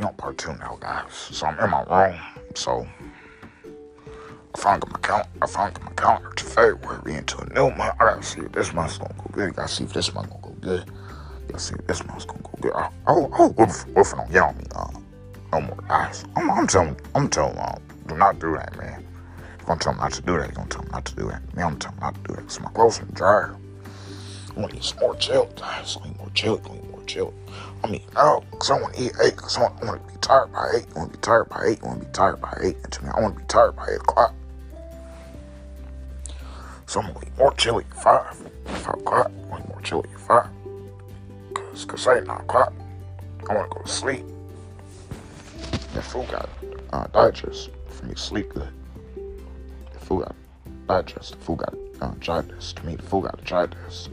you on part two now, guys. So I'm in my room. So I got my count. I got my calendar to February. Into a new month. I gotta see if this month's gonna go good. Gotta see if this month gonna go good. Gotta see if this month's gonna go good. Oh, oh, oh Wolf don't get on me. Uh, no more guys. I'm, I'm telling, I'm telling, uh, do not do that, man. If I'm telling not to do that, you're gonna tell me not to do that. Me, I'm telling not to do that. Cause my clothes are dry. I want to eat some more chilled, guys. I need more chilled. I need more. I mean, no, because I want to eat eight. Because I want, I want to be tired by eight. I want to be tired by eight. I want to be tired by eight. And to me, I want to be tired by eight o'clock. So I'm going to eat more chili at five. Five o'clock. I want more chili at five. Because cause I ain't nine o'clock. I want to go to sleep. That food got uh, digest for me to sleep good. The food got digest. The food got uh, digest. To me, the food got digest.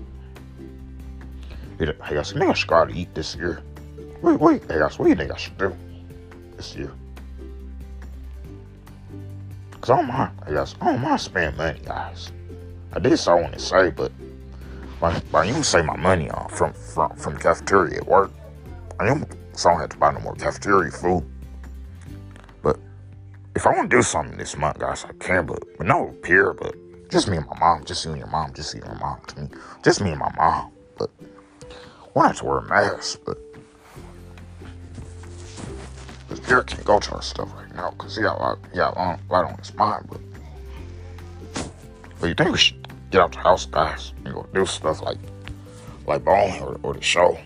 Hey guys, you think I should go to eat this year? Wait, wait, hey guys, what do you think I should do this year? Cause I don't mind, hey guys, I don't mind spending money, guys. I did so I want to say, but but, but you can save my money uh, from from from cafeteria at work. I don't, so I don't have to buy no more cafeteria food. But if I want to do something this month, guys, I can. But but no Pierre, but just me and my mom, just you and your mom, just you and your mom to me, just me and my mom. But we don't to wear a mask, but because Pierre can't go to our stuff right now because he got lot, he got a lot, on his mind. But but you think we should get out the house, guys, and go do stuff like like bowling or, or the show?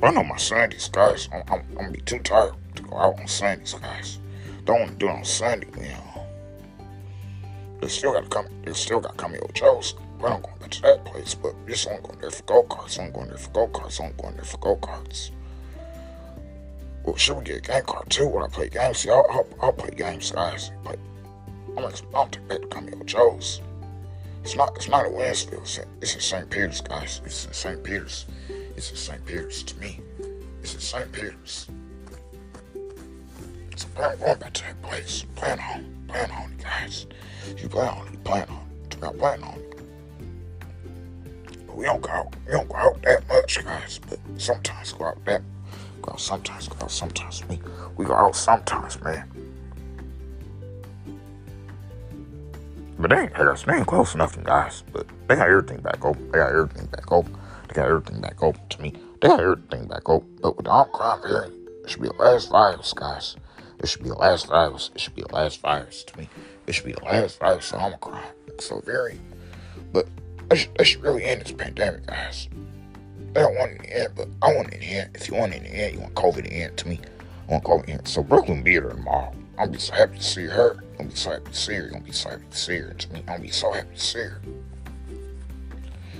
But I know my Sundays, guys. I'm, I'm, I'm, gonna be too tired to go out on Sundays, guys. Don't want to do it on Sunday, you know. They still got to come. They still got Cameo Joe's. But I'm going back to that place. But just only going there for go karts. I'm going there for go karts. I'm going there for go karts. Well, should we get a game card too when I play games? See, I'll, I'll, I'll play games, guys. But I'm I'm take to Cameo Joe's. It's not it's not a Wentzville. It's, in St. Peter's, guys. It's in St. Peter's. It's in St. Peter's to me. It's in St. Peter's. So I'm going back to that place. Plan on, plan on it, guys. You plan on you plan on. You plan on it. We don't go out, we don't go out that much, guys. But sometimes go out that go out sometimes, go out sometimes. We we go out sometimes, man. But they ain't, they ain't close enough, guys. But they got everything back open. They got everything back open. They got everything back open to me. They got everything back open. But with the Omicron variant, it should be the last virus, guys. It should be the last virus. It should be the last virus to me. It should be the last virus of Omicron. It's so very. But they should, really end this pandemic, guys. They don't want it to end, but I want it to end. If you want it to end, you want COVID to end to me. I want COVID to end. So Brooklyn be there tomorrow. I'll be so happy to see her. I'll be so happy to see her. I'll be so happy to see her. To me, I'll be so happy to see her.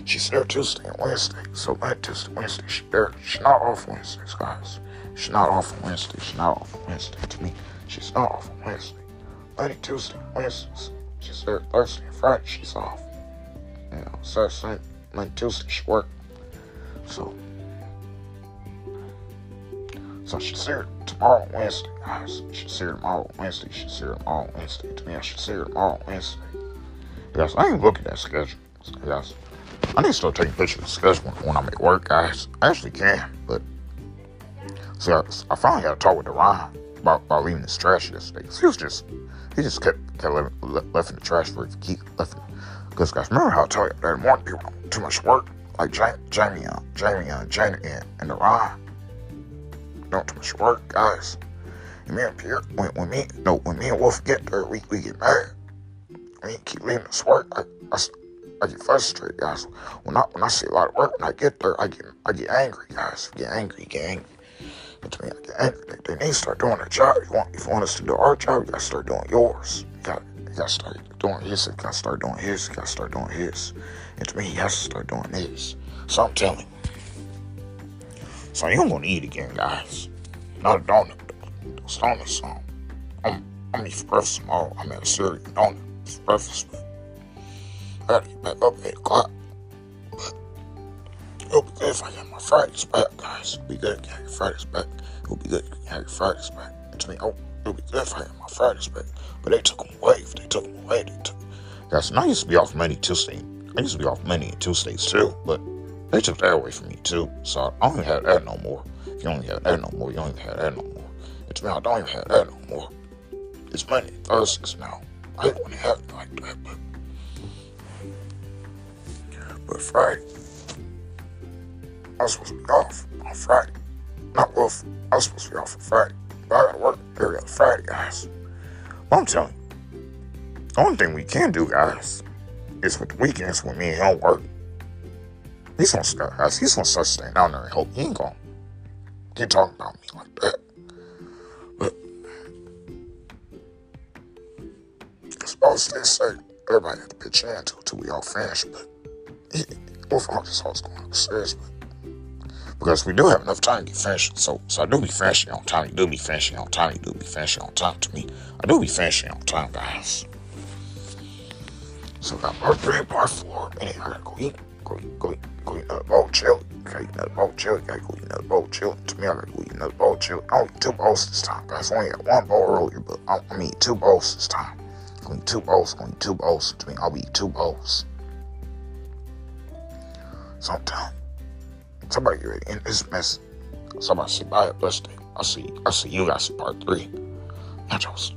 She's there Tuesday and Wednesday. So Monday, Tuesday, Wednesday, she's there. She's not off Wednesdays, guys. She's not off Wednesday. She's not off Wednesday. To me, she's not off Wednesday. Monday, Tuesday, Wednesdays. She's there Thursday and Friday. She's off. You know, Saturday, Sunday, Monday, Tuesday, she work. So, so she's here tomorrow, Wednesday, guys. She's here tomorrow, Wednesday. She's here tomorrow, Wednesday. To me, I should see her tomorrow, Wednesday. Guys, I ain't looking at schedule. Guys, I need to start taking pictures of the schedule when I'm at work, guys. I actually can, but see, I, I finally had a talk with Ryan about, about leaving this trash yesterday. He was just, he just kept kept left, left in the trash for it keep left. Because guys, remember how I told you that morning people too much work, like Jamie, Jamie, uh, Jamie, uh, Jamie, and, and the Ryan. Don't too much work, guys. And me and Pierre, when, when me, no, when me and Wolf get there, we, we get mad. I keep leaving us work. I, I, I get frustrated, guys. When I when I see a lot of work, when I get there, I get I get angry, guys. Get angry, get angry. And to me, I get angry. They, they need to start doing their job. You want if you want us to do our job, you gotta start doing yours. Gotta, start doing his. You gotta start doing his. You gotta start doing his. And to me, he has to start doing his. So I'm telling. So you ain't gonna eat again, guys. Not a donut. Those donuts. Um, I'm I'm eating for breakfast tomorrow. I'm at a cereal donut for breakfast. I gotta get back up at 8 o'clock. But it'll be good if I get my Fridays back, guys. It'll be good if I get Fridays back. It'll be good if I get your Fridays back. And to me, oh, it'll be good for him my Fridays back. But they took them away. They took them away, they took Guys, and I used to be off Monday, Tuesday. I used to be off Monday and Tuesdays too, but they took that away from me too. So I don't even have that no more. If you only have that no more, you only have that no more. It's me, I don't even have that no more. It's Monday, Thursdays now. I don't want to have it like that, but but Friday, I was supposed to be off on Friday. Not off. I was supposed to be off on Friday. I gotta work every other Friday, guys. I'm telling you, only thing we can do, guys, is with the weekends when me and him work. He's gonna start, guys. He's gonna start staying down there and help. He ain't gonna keep talking about me like that. But I suppose stay say everybody had to pitch in until, we all finish, but he, we'll focus on what's going upstairs, but because we do have enough time to get finished. So, so I do be finishing on time. You do be finishing on time. You do be finishing on time to me. I do be finishing on time, guys. So I got part three, part four. Man, I gotta go eat. Go eat, go eat, go eat another bowl of chili. Gotta another bowl of chili. Gotta go eat another bowl of chili. To me, I gotta go eat another bowl of chili. I only two bowls this time, guys. I only had one bowl earlier, but I'm gonna eat two bowls this time. I'm gonna eat two bowls. I'm gonna eat two bowls. To me, I'll eat two bowls. Sometime. Somebody get ready. And this mess. Somebody say bye, blessed day. I'll see. I'll see you guys in part three. Nachos.